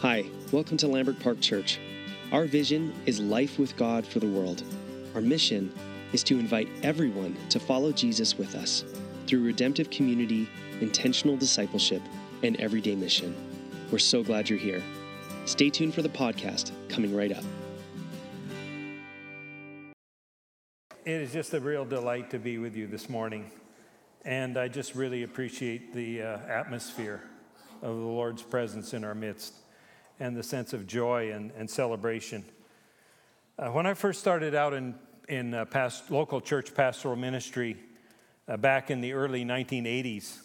Hi, welcome to Lambrick Park Church. Our vision is life with God for the world. Our mission is to invite everyone to follow Jesus with us through redemptive community, intentional discipleship, and everyday mission. We're so glad you're here. Stay tuned for the podcast coming right up. It is just a real delight to be with you this morning. And I just really appreciate the uh, atmosphere of the Lord's presence in our midst and the sense of joy and, and celebration. Uh, when I first started out in, in uh, past, local church pastoral ministry uh, back in the early 1980s,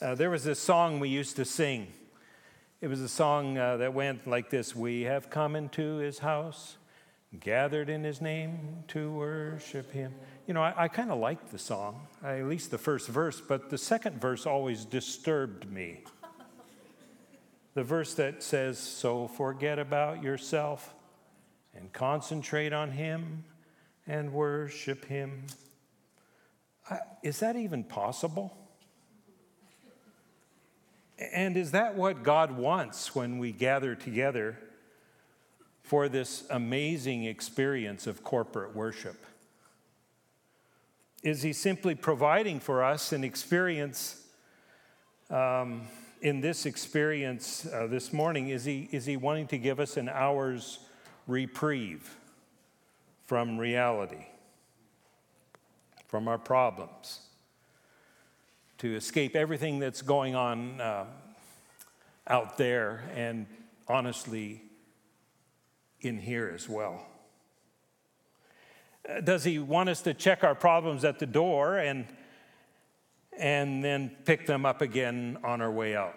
uh, there was this song we used to sing. It was a song uh, that went like this We have come into his house, gathered in his name to worship him. You know, I, I kind of liked the song, at least the first verse, but the second verse always disturbed me the verse that says, So forget about yourself and concentrate on Him and worship Him. Is that even possible? And is that what God wants when we gather together for this amazing experience of corporate worship? Is He simply providing for us an experience? Um, in this experience uh, this morning, is he, is he wanting to give us an hour's reprieve from reality, from our problems, to escape everything that's going on uh, out there and honestly in here as well? Uh, does he want us to check our problems at the door and and then pick them up again on our way out.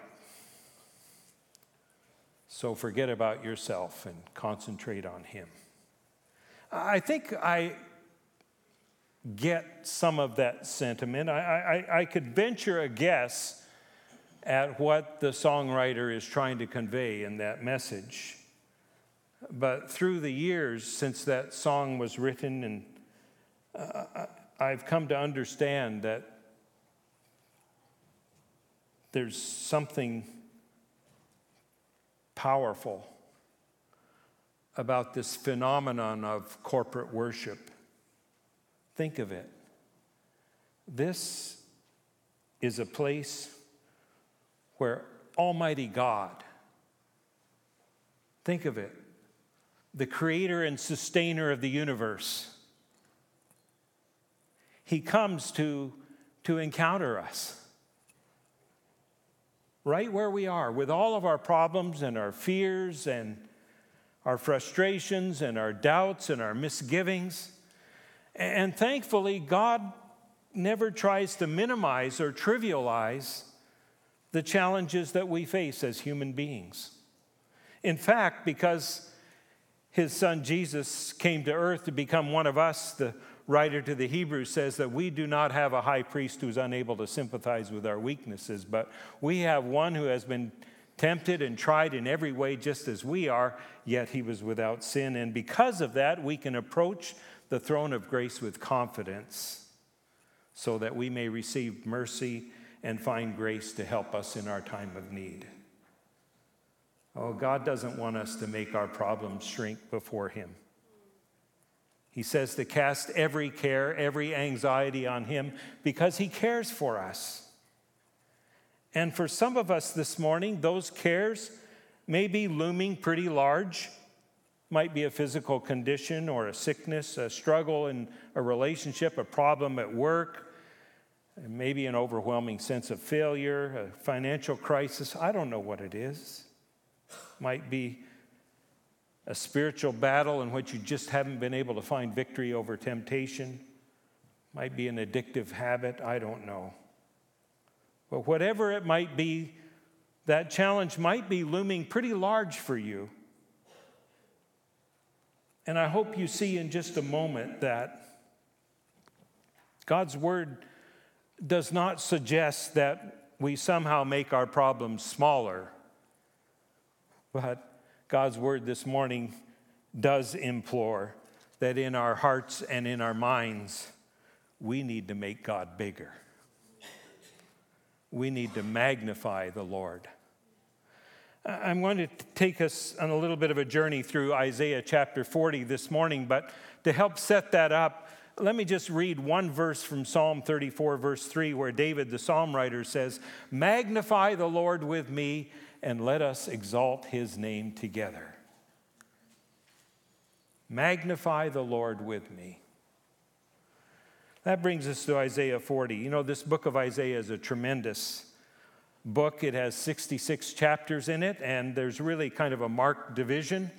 So forget about yourself and concentrate on Him. I think I get some of that sentiment. I, I, I could venture a guess at what the songwriter is trying to convey in that message. But through the years since that song was written, and uh, I've come to understand that there's something powerful about this phenomenon of corporate worship. Think of it. This is a place where Almighty God, think of it, the creator and sustainer of the universe, He comes to, to encounter us right where we are with all of our problems and our fears and our frustrations and our doubts and our misgivings. And thankfully, God never tries to minimize or trivialize the challenges that we face as human beings. In fact, because his son Jesus came to earth to become one of us, the writer to the Hebrews says that we do not have a high priest who's unable to sympathize with our weaknesses, but we have one who has been tempted and tried in every way just as we are, yet he was without sin. And because of that, we can approach the throne of grace with confidence so that we may receive mercy and find grace to help us in our time of need. Oh, God doesn't want us to make our problems shrink before him. He says to cast every care, every anxiety on Him because He cares for us. And for some of us this morning, those cares may be looming pretty large. Might be a physical condition or a sickness, a struggle in a relationship, a problem at work, maybe an overwhelming sense of failure, a financial crisis. I don't know what it is. Might be a spiritual battle in which you just haven't been able to find victory over temptation. Might be an addictive habit, I don't know. But whatever it might be, that challenge might be looming pretty large for you. And I hope you see in just a moment that God's word does not suggest that we somehow make our problems smaller, but God's word this morning does implore that in our hearts and in our minds, we need to make God bigger. We need to magnify the Lord. I'm going to take us on a little bit of a journey through Isaiah chapter 40 this morning, but to help set that up, let me just read one verse from Psalm 34, verse 3, where David, the psalm writer, says, Magnify the Lord with me, and let us exalt his name together. Magnify the Lord with me. That brings us to Isaiah 40. You know, this book of Isaiah is a tremendous book. It has 66 chapters in it, and there's really kind of a marked division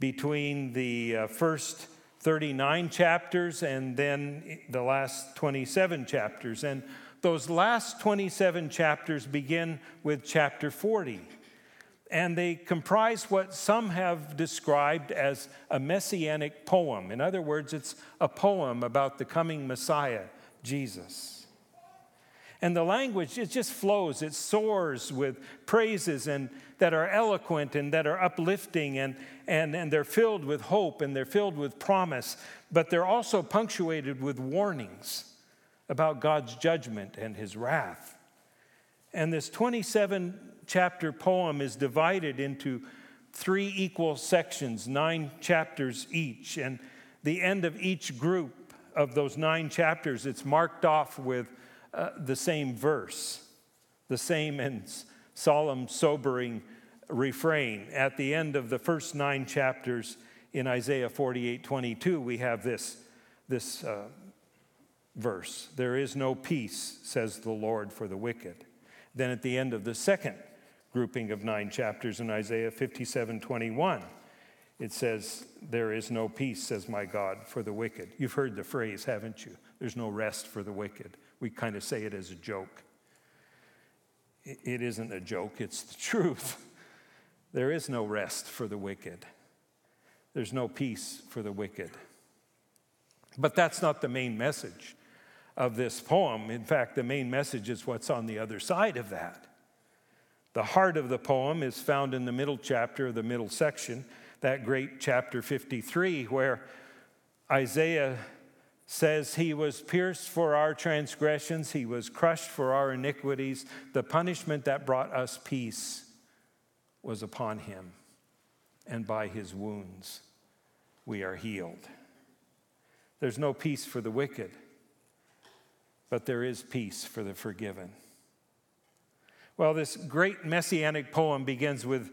between the uh, first 39 chapters and then the last 27 chapters. And those last 27 chapters begin with chapter 40. And they comprise what some have described as a messianic poem. In other words, it's a poem about the coming Messiah, Jesus. And the language, it just flows, it soars with praises and that are eloquent and that are uplifting and, and, and they're filled with hope and they're filled with promise, but they're also punctuated with warnings about God's judgment and his wrath. And this 27 chapter poem is divided into three equal sections, nine chapters each. And the end of each group of those nine chapters, it's marked off with uh, the same verse, the same and solemn, sobering refrain. At the end of the first nine chapters in Isaiah 48 22, we have this, this uh, verse There is no peace, says the Lord, for the wicked. Then at the end of the second grouping of nine chapters in Isaiah 57 21, it says, There is no peace, says my God, for the wicked. You've heard the phrase, haven't you? There's no rest for the wicked. We kind of say it as a joke. It isn't a joke, it's the truth. There is no rest for the wicked, there's no peace for the wicked. But that's not the main message of this poem. In fact, the main message is what's on the other side of that. The heart of the poem is found in the middle chapter, the middle section, that great chapter 53, where Isaiah says, He was pierced for our transgressions, He was crushed for our iniquities. The punishment that brought us peace was upon Him, and by His wounds we are healed. There's no peace for the wicked, but there is peace for the forgiven. Well, this great messianic poem begins with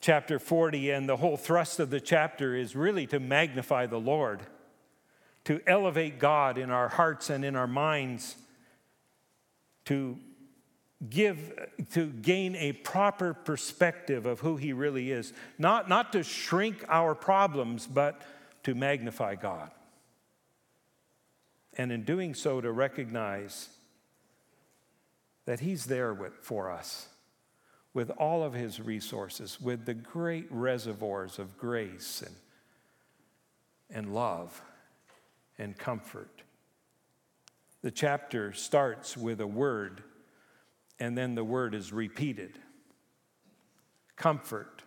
chapter 40, and the whole thrust of the chapter is really to magnify the Lord to elevate God in our hearts and in our minds, to give, to gain a proper perspective of who He really is. Not, not to shrink our problems, but to magnify God. And in doing so, to recognize that He's there with, for us with all of His resources, with the great reservoirs of grace and, and love and comfort. The chapter starts with a word, and then the word is repeated comfort.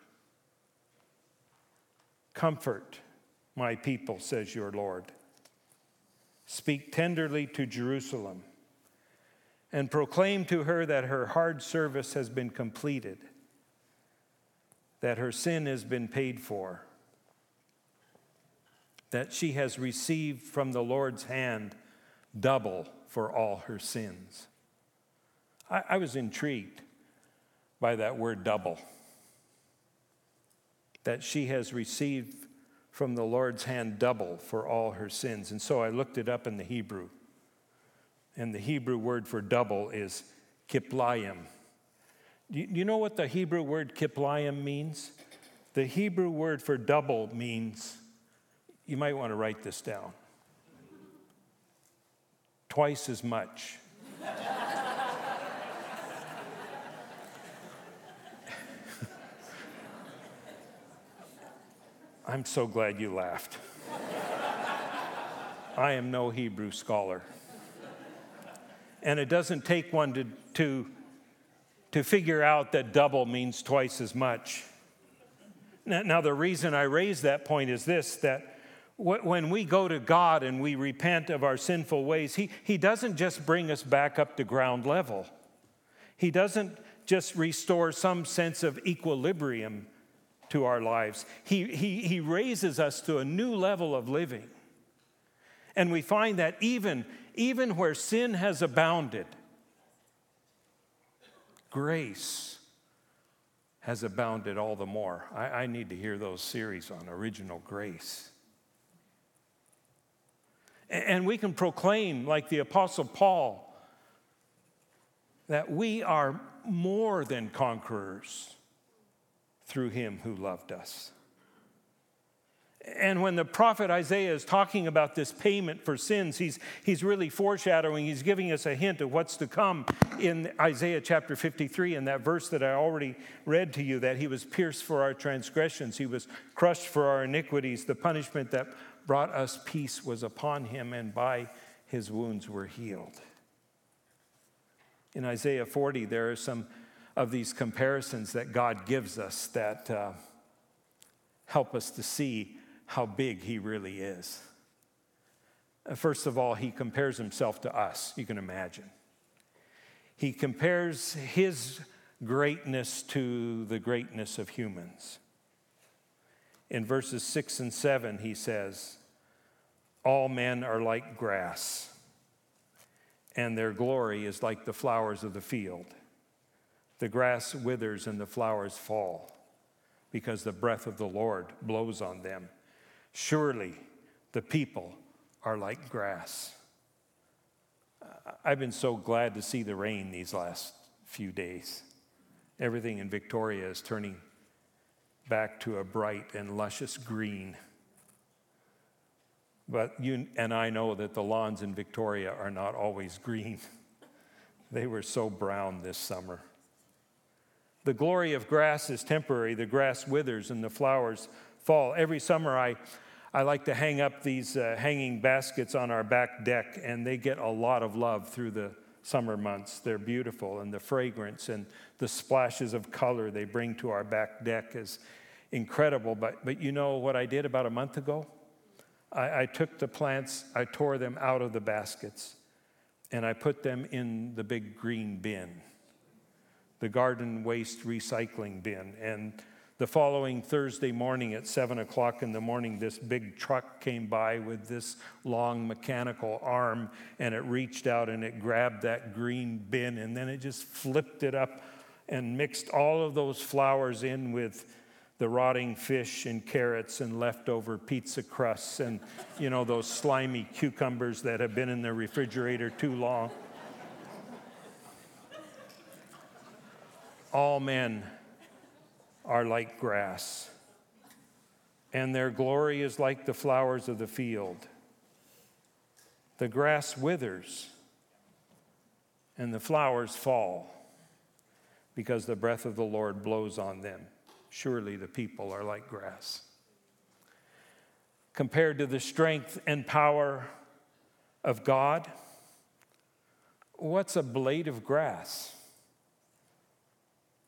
Comfort, my people, says your Lord. Speak tenderly to Jerusalem and proclaim to her that her hard service has been completed, that her sin has been paid for that she has received from the Lord's hand double for all her sins. I, I was intrigued by that word double. That she has received from the Lord's hand double for all her sins. And so I looked it up in the Hebrew. And the Hebrew word for double is kiplayim. Do you know what the Hebrew word kiplayim means? The Hebrew word for double means you might want to write this down. Twice as much. I'm so glad you laughed. I am no Hebrew scholar. And it doesn't take one to, to, to figure out that double means twice as much. Now, now, the reason I raise that point is this that when we go to God and we repent of our sinful ways, he, he doesn't just bring us back up to ground level. He doesn't just restore some sense of equilibrium to our lives. He, he, he raises us to a new level of living. And we find that even, even where sin has abounded, grace has abounded all the more. I, I need to hear those series on original grace. And we can proclaim, like the Apostle Paul, that we are more than conquerors through him who loved us. And when the prophet Isaiah is talking about this payment for sins, he's, he's really foreshadowing, he's giving us a hint of what's to come in Isaiah chapter 53, in that verse that I already read to you that he was pierced for our transgressions, he was crushed for our iniquities. The punishment that brought us peace was upon him, and by his wounds we're healed. In Isaiah 40, there are some of these comparisons that God gives us that uh, help us to see how big He really is. Uh, first of all, He compares Himself to us, you can imagine. He compares His greatness to the greatness of humans. In verses 6 and 7, He says, All men are like grass and their glory is like the flowers of the field. The grass withers and the flowers fall because the breath of the Lord blows on them. Surely the people are like grass. I've been so glad to see the rain these last few days. Everything in Victoria is turning back to a bright and luscious green. But you and I know that the lawns in Victoria are not always green. They were so brown this summer. The glory of grass is temporary. The grass withers and the flowers fall. Every summer, I, I like to hang up these uh, hanging baskets on our back deck, and they get a lot of love through the summer months. They're beautiful, and the fragrance and the splashes of color they bring to our back deck is incredible. But, but you know what I did about a month ago? I, I took the plants, I tore them out of the baskets, and I put them in the big green bin, the garden waste recycling bin. And the following Thursday morning at seven o'clock in the morning, this big truck came by with this long mechanical arm, and it reached out and it grabbed that green bin, and then it just flipped it up and mixed all of those flowers in with the rotting fish and carrots and leftover pizza crusts and, you know, those slimy cucumbers that have been in the refrigerator too long. All men are like grass, and their glory is like the flowers of the field. The grass withers, and the flowers fall because the breath of the Lord blows on them. Surely the people are like grass. Compared to the strength and power of God, what's a blade of grass?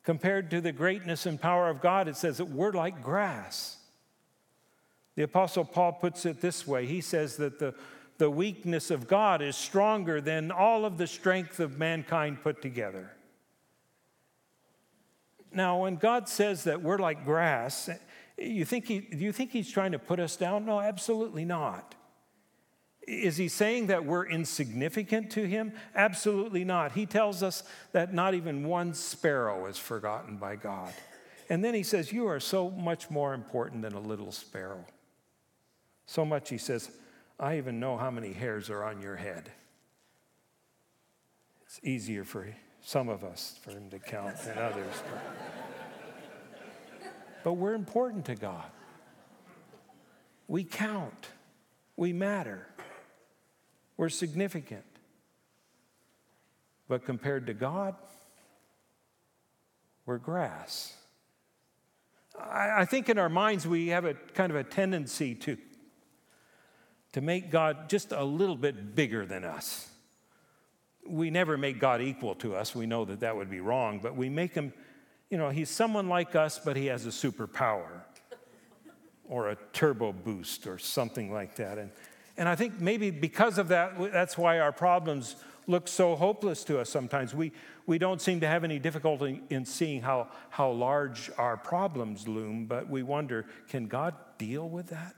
Compared to the greatness and power of God, it says that we're like grass. The Apostle Paul puts it this way he says that the, the weakness of God is stronger than all of the strength of mankind put together. Now, when God says that we're like grass, you think he, do you think he's trying to put us down? No, absolutely not. Is he saying that we're insignificant to him? Absolutely not. He tells us that not even one sparrow is forgotten by God. And then he says, You are so much more important than a little sparrow. So much, he says, I even know how many hairs are on your head. It's easier for some of us for him to count than others. But we're important to God. We count, we matter, we're significant. But compared to God, we're grass. I, I think in our minds we have a kind of a tendency to, to make God just a little bit bigger than us we never make God equal to us. We know that that would be wrong, but we make him, you know, he's someone like us, but he has a superpower or a turbo boost or something like that. And, and I think maybe because of that, that's why our problems look so hopeless to us sometimes. We, we don't seem to have any difficulty in seeing how, how large our problems loom, but we wonder can God deal with that?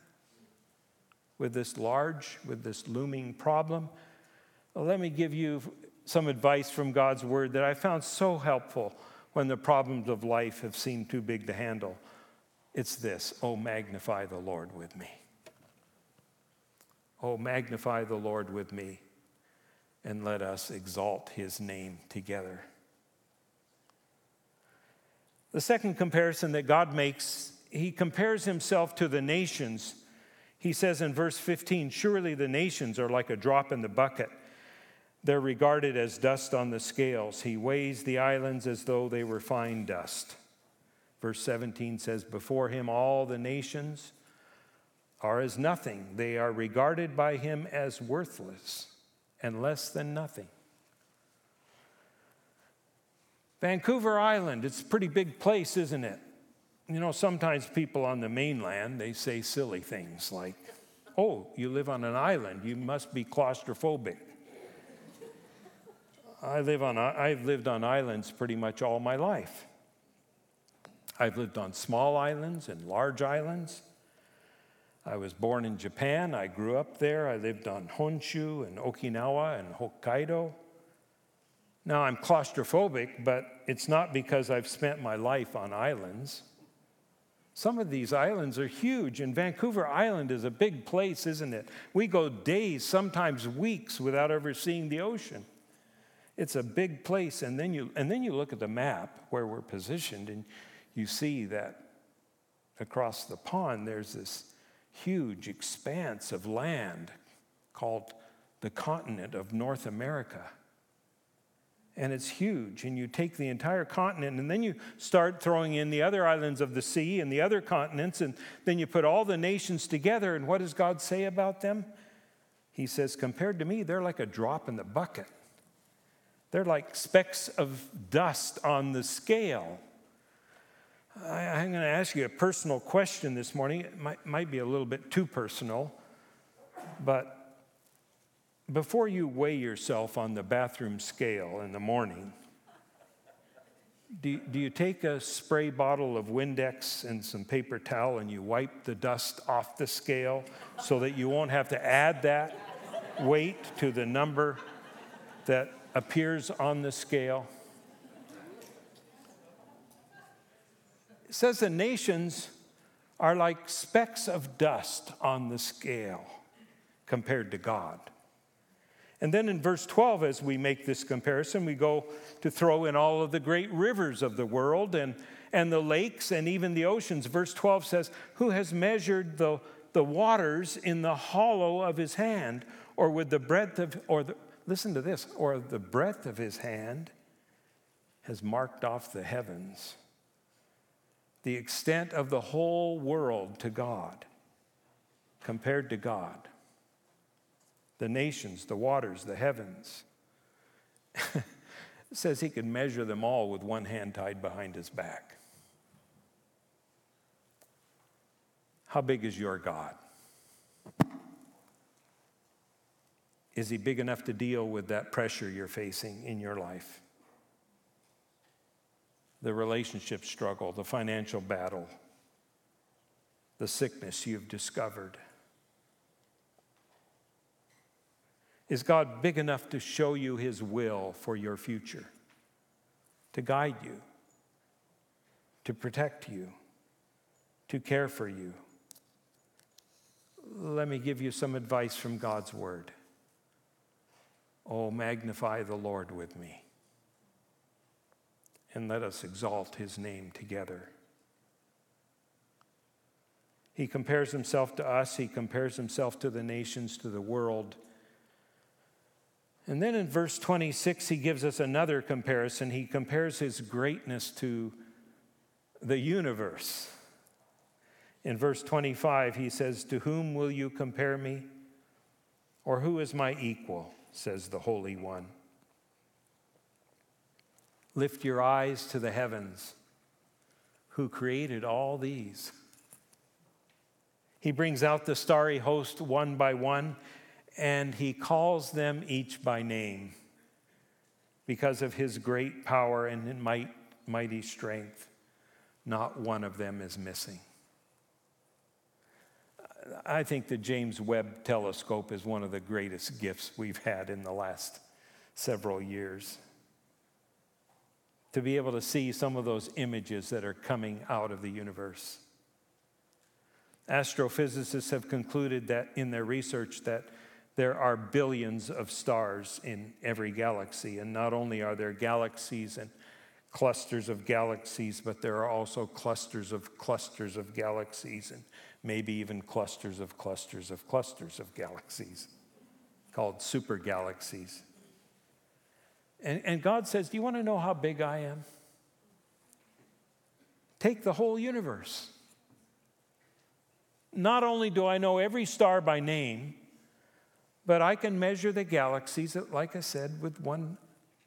With this large, with this looming problem? Well, let me give you some advice from God's word that I found so helpful when the problems of life have seemed too big to handle. It's this Oh, magnify the Lord with me. Oh, magnify the Lord with me and let us exalt his name together. The second comparison that God makes, he compares himself to the nations. He says in verse 15, Surely the nations are like a drop in the bucket. They're regarded as dust on the scales. He weighs the islands as though they were fine dust. Verse 17 says, Before him all the nations are as nothing. They are regarded by him as worthless and less than nothing. Vancouver Island, it's a pretty big place, isn't it? You know, sometimes people on the mainland, they say silly things like, "Oh, you live on an island, you must be claustrophobic." I live on I've lived on islands pretty much all my life. I've lived on small islands and large islands. I was born in Japan. I grew up there. I lived on Honshu and Okinawa and Hokkaido. Now I'm claustrophobic, but it's not because I've spent my life on islands. Some of these islands are huge, and Vancouver Island is a big place, isn't it? We go days, sometimes weeks, without ever seeing the ocean. It's a big place, and then you, and then you look at the map where we're positioned, and you see that across the pond there's this huge expanse of land called the continent of North America. And it's huge. And you take the entire continent, and then you start throwing in the other islands of the sea and the other continents, and then you put all the nations together. And what does God say about them? He says, compared to me, they're like a drop in the bucket. They're like specks of dust on the scale. I'm going to ask you a personal question this morning. It might, might be a little bit too personal, but before you weigh yourself on the bathroom scale in the morning, do, do you take a spray bottle of Windex and some paper towel and you wipe the dust off the scale so that you won't have to add that weight to the number that appears on the scale? Says the nations are like specks of dust on the scale compared to God. And then in verse 12, as we make this comparison, we go to throw in all of the great rivers of the world and, and the lakes and even the oceans. Verse 12 says, Who has measured the, the waters in the hollow of his hand, or with the breadth of, or the, listen to this, or the breadth of his hand has marked off the heavens the extent of the whole world to God, compared to God. The nations, the waters, the heavens. says he could measure them all with one hand tied behind his back. How big is your God? Is he big enough to deal with that pressure you're facing in your life? The relationship struggle, the financial battle, the sickness you've discovered? Is God big enough to show you His will for your future, to guide you, to protect you, to care for you? Let me give you some advice from God's Word. Oh, magnify the Lord with me and let us exalt his name together. He compares himself to us, he compares himself to the nations, to the world. And then in verse 26, he gives us another comparison. He compares his greatness to the universe. In verse 25, he says, To whom will you compare me? Or who is my equal? says the Holy One. Lift your eyes to the heavens, who created all these. He brings out the starry host one by one, and he calls them each by name. because of his great power and might, mighty strength. Not one of them is missing. I think the James Webb telescope is one of the greatest gifts we've had in the last several years. To be able to see some of those images that are coming out of the universe. Astrophysicists have concluded that in their research that there are billions of stars in every galaxy. And not only are there galaxies and clusters of galaxies, but there are also clusters of clusters of galaxies, and maybe even clusters of clusters of clusters of galaxies called super galaxies. And, and God says, Do you want to know how big I am? Take the whole universe. Not only do I know every star by name, but I can measure the galaxies, like I said, with one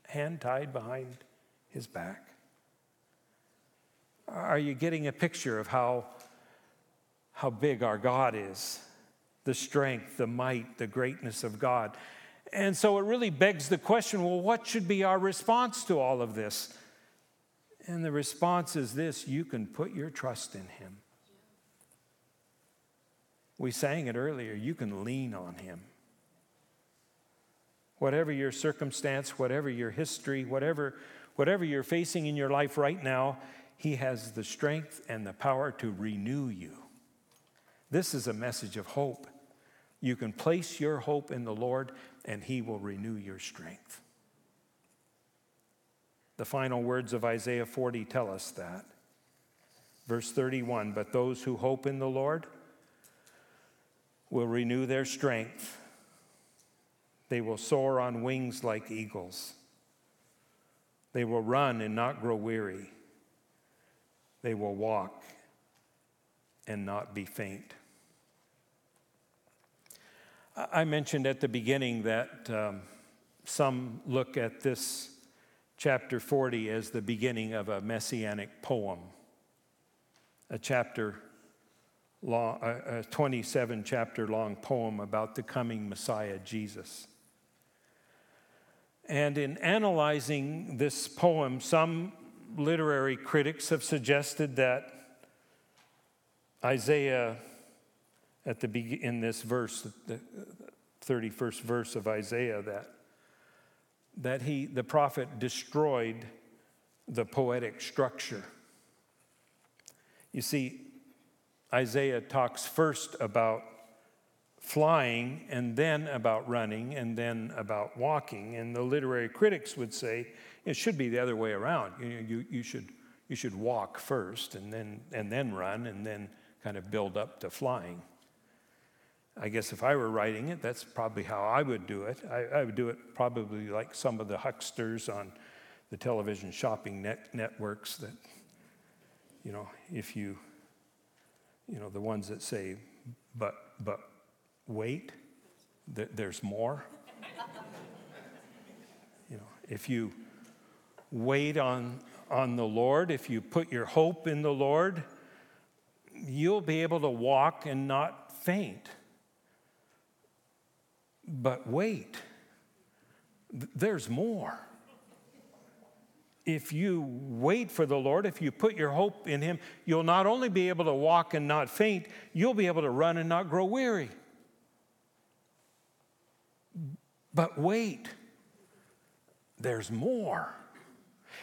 hand tied behind his back. Are you getting a picture of how, how big our God is? The strength, the might, the greatness of God. And so it really begs the question well, what should be our response to all of this? And the response is this you can put your trust in Him. We sang it earlier you can lean on Him whatever your circumstance, whatever your history, whatever, whatever you're facing in your life right now, He has the strength and the power to renew you. This is a message of hope. You can place your hope in the Lord, and He will renew your strength. The final words of Isaiah 40 tell us that. Verse 31 But those who hope in the Lord will renew their strength. They will soar on wings like eagles. They will run and not grow weary. They will walk and not be faint. I mentioned at the beginning that um, some look at this chapter 40 as the beginning of a messianic poem, a chapter long, a 27 chapter long poem about the coming Messiah, Jesus. And in analyzing this poem, some literary critics have suggested that Isaiah, at the be- in this verse, the 31st verse of Isaiah, that, that he, the prophet destroyed the poetic structure. You see, Isaiah talks first about flying and then about running and then about walking. And the literary critics would say it should be the other way around. You, you, you, should, you should walk first and then, and then run and then kind of build up to flying. I guess if I were writing it, that's probably how I would do it. I, I would do it probably like some of the hucksters on the television shopping net, networks that, you know, if you, you know, the ones that say, but, but wait, there's more. you know, if you wait on, on the Lord, if you put your hope in the Lord, you'll be able to walk and not faint. But wait, there's more. If you wait for the Lord, if you put your hope in Him, you'll not only be able to walk and not faint, you'll be able to run and not grow weary. But wait, there's more.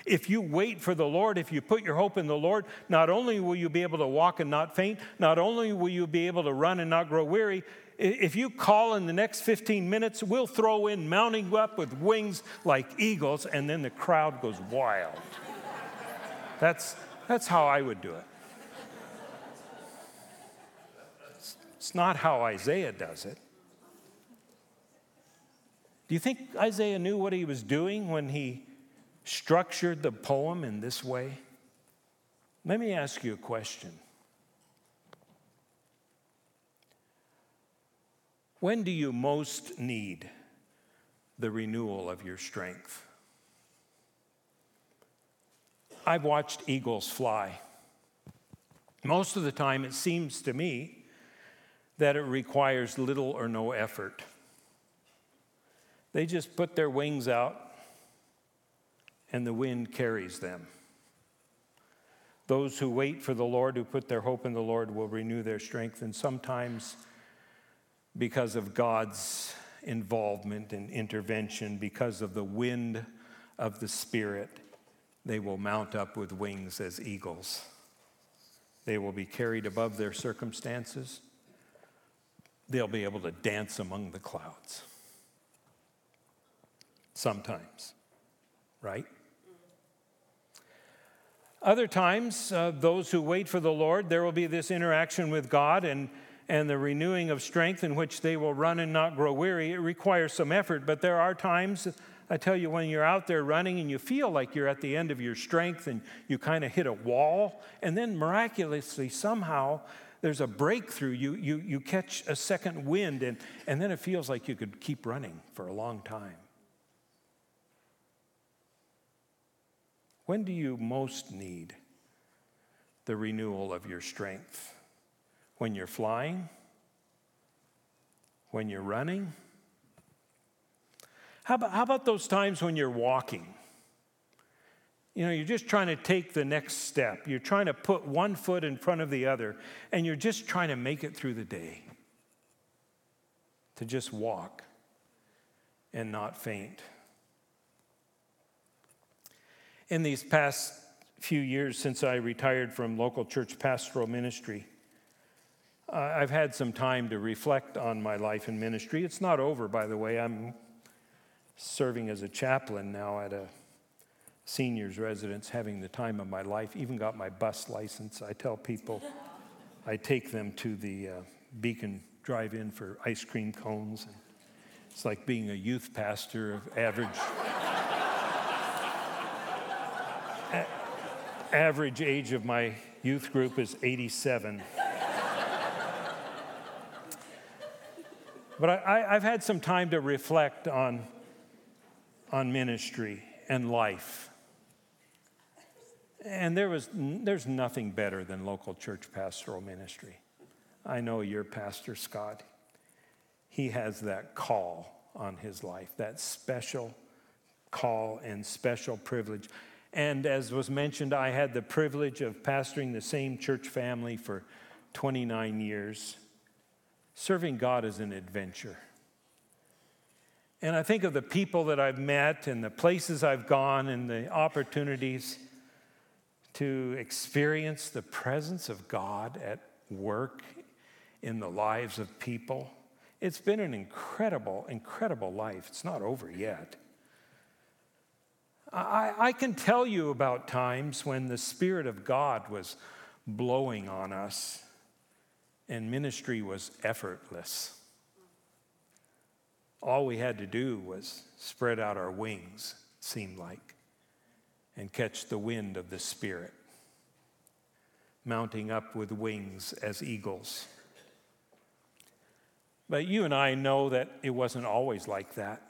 If you wait for the Lord, if you put your hope in the Lord, not only will you be able to walk and not faint, not only will you be able to run and not grow weary, if you call in the next 15 minutes, we'll throw in mounting up with wings like eagles, and then the crowd goes wild. that's, that's how I would do it. It's not how Isaiah does it. Do you think Isaiah knew what he was doing when he structured the poem in this way? Let me ask you a question. When do you most need the renewal of your strength? I've watched eagles fly. Most of the time, it seems to me that it requires little or no effort. They just put their wings out and the wind carries them. Those who wait for the Lord, who put their hope in the Lord, will renew their strength. And sometimes, because of God's involvement and intervention, because of the wind of the Spirit, they will mount up with wings as eagles. They will be carried above their circumstances. They'll be able to dance among the clouds. Sometimes, right? Other times, uh, those who wait for the Lord, there will be this interaction with God and, and the renewing of strength in which they will run and not grow weary. It requires some effort, but there are times, I tell you, when you're out there running and you feel like you're at the end of your strength and you kind of hit a wall, and then miraculously, somehow, there's a breakthrough. You, you, you catch a second wind, and, and then it feels like you could keep running for a long time. When do you most need the renewal of your strength? When you're flying? When you're running? How about, how about those times when you're walking? You know, you're just trying to take the next step. You're trying to put one foot in front of the other, and you're just trying to make it through the day. To just walk and not faint. In these past few years since I retired from local church pastoral ministry, uh, I've had some time to reflect on my life in ministry. It's not over, by the way. I'm serving as a chaplain now at a seniors residence, having the time of my life. Even got my bus license. I tell people I take them to the uh, Beacon Drive In for ice cream cones. And it's like being a youth pastor of average. average age of my youth group is 87. But I, have had some time to reflect on, on ministry and life. And there was, there's nothing better than local church pastoral ministry. I know your pastor, Scott. He has that call on his life, that special call and special privilege. And as was mentioned, I had the privilege of pastoring the same church family for 29 years. Serving God is an adventure. And I think of the people that I've met and the places I've gone and the opportunities to experience the presence of God at work in the lives of people. It's been an incredible, incredible life. It's not over yet. I, I can tell you about times when the Spirit of God was blowing on us and ministry was effortless. All we had to do was spread out our wings, seemed like, and catch the wind of the Spirit, mounting up with wings as eagles. But you and I know that it wasn't always like that.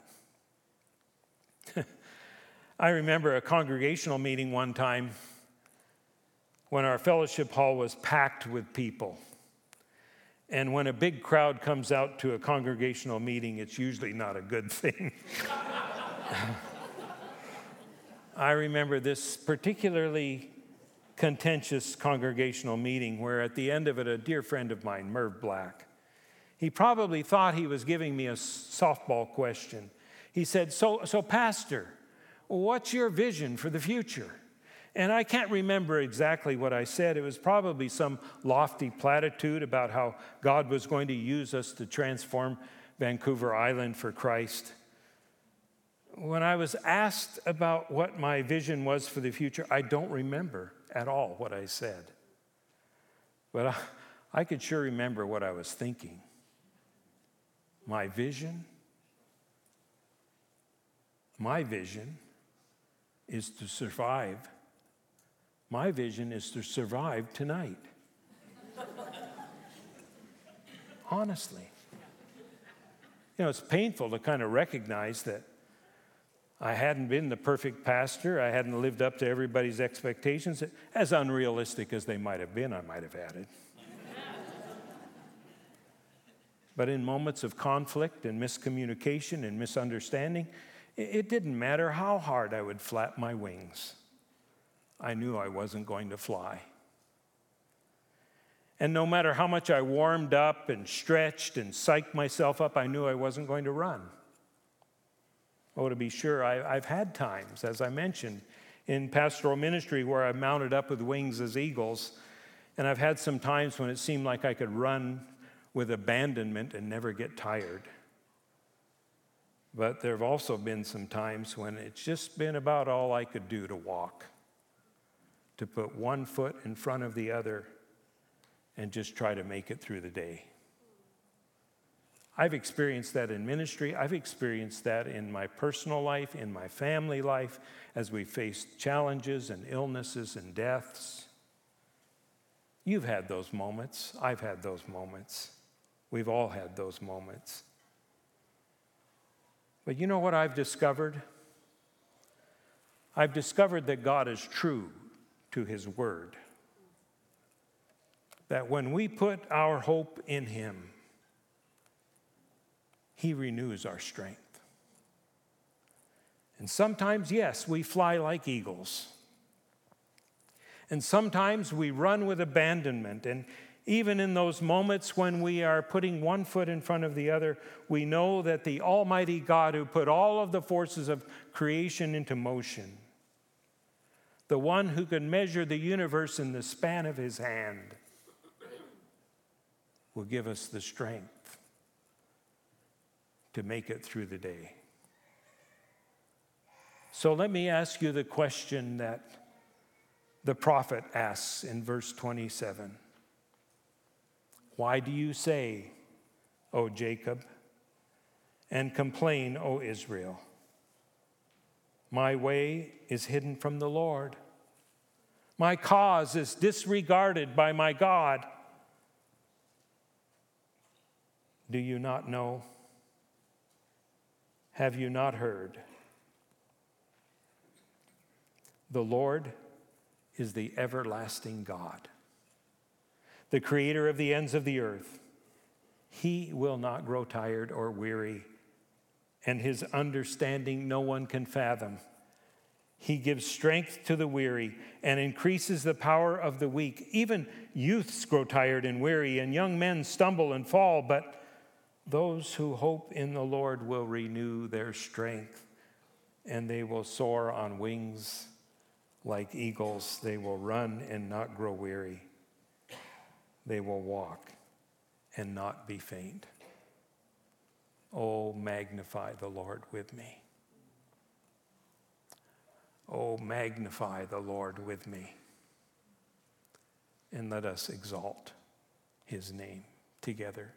I remember a congregational meeting one time when our fellowship hall was packed with people. And when a big crowd comes out to a congregational meeting, it's usually not a good thing. I remember this particularly contentious congregational meeting where at the end of it, a dear friend of mine, Merv Black, he probably thought he was giving me a softball question. He said, So, so Pastor, What's your vision for the future? And I can't remember exactly what I said. It was probably some lofty platitude about how God was going to use us to transform Vancouver Island for Christ. When I was asked about what my vision was for the future, I don't remember at all what I said. But I, I could sure remember what I was thinking. My vision, my vision is to survive. My vision is to survive tonight. Honestly. You know, it's painful to kind of recognize that I hadn't been the perfect pastor. I hadn't lived up to everybody's expectations, as unrealistic as they might have been, I might have added. but in moments of conflict and miscommunication and misunderstanding, It didn't matter how hard I would flap my wings, I knew I wasn't going to fly. And no matter how much I warmed up and stretched and psyched myself up, I knew I wasn't going to run. Oh, to be sure, I, have had times, as I mentioned, in pastoral ministry where I've mounted up with wings as eagles. And I've had some times when it seemed like I could run with abandonment and never get tired. But there have also been some times when it's just been about all I could do to walk, to put one foot in front of the other and just try to make it through the day. I've experienced that in ministry. I've experienced that in my personal life, in my family life, as we face challenges and illnesses and deaths. You've had those moments. I've had those moments. We've all had those moments. But you know what I've discovered? I've discovered that God is true to His Word. That when we put our hope in Him, he renews our strength. And sometimes, yes, we fly like eagles. And sometimes we run with abandonment. And even in those moments when we are putting one foot in front of the other, we know that the Almighty God who put all of the forces of creation into motion, the one who can measure the universe in the span of his hand, will give us the strength to make it through the day. So let me ask you the question that the prophet asks in verse 27 Why do you say, O Jacob, and complain, O Israel? My way is hidden from the Lord. My cause is disregarded by my God. Do you not know? Have you not heard? The Lord is the everlasting God, the creator of the ends of the earth. He will not grow tired or weary, and his understanding no one can fathom. He gives strength to the weary and increases the power of the weak. Even youths grow tired and weary, and young men stumble and fall, but those who hope in the Lord will renew their strength, and they will soar on wings like eagles. They will run and not grow weary. They will walk and not be faint. Oh, magnify the Lord with me. Oh, magnify the Lord with me. And let us exalt his name together.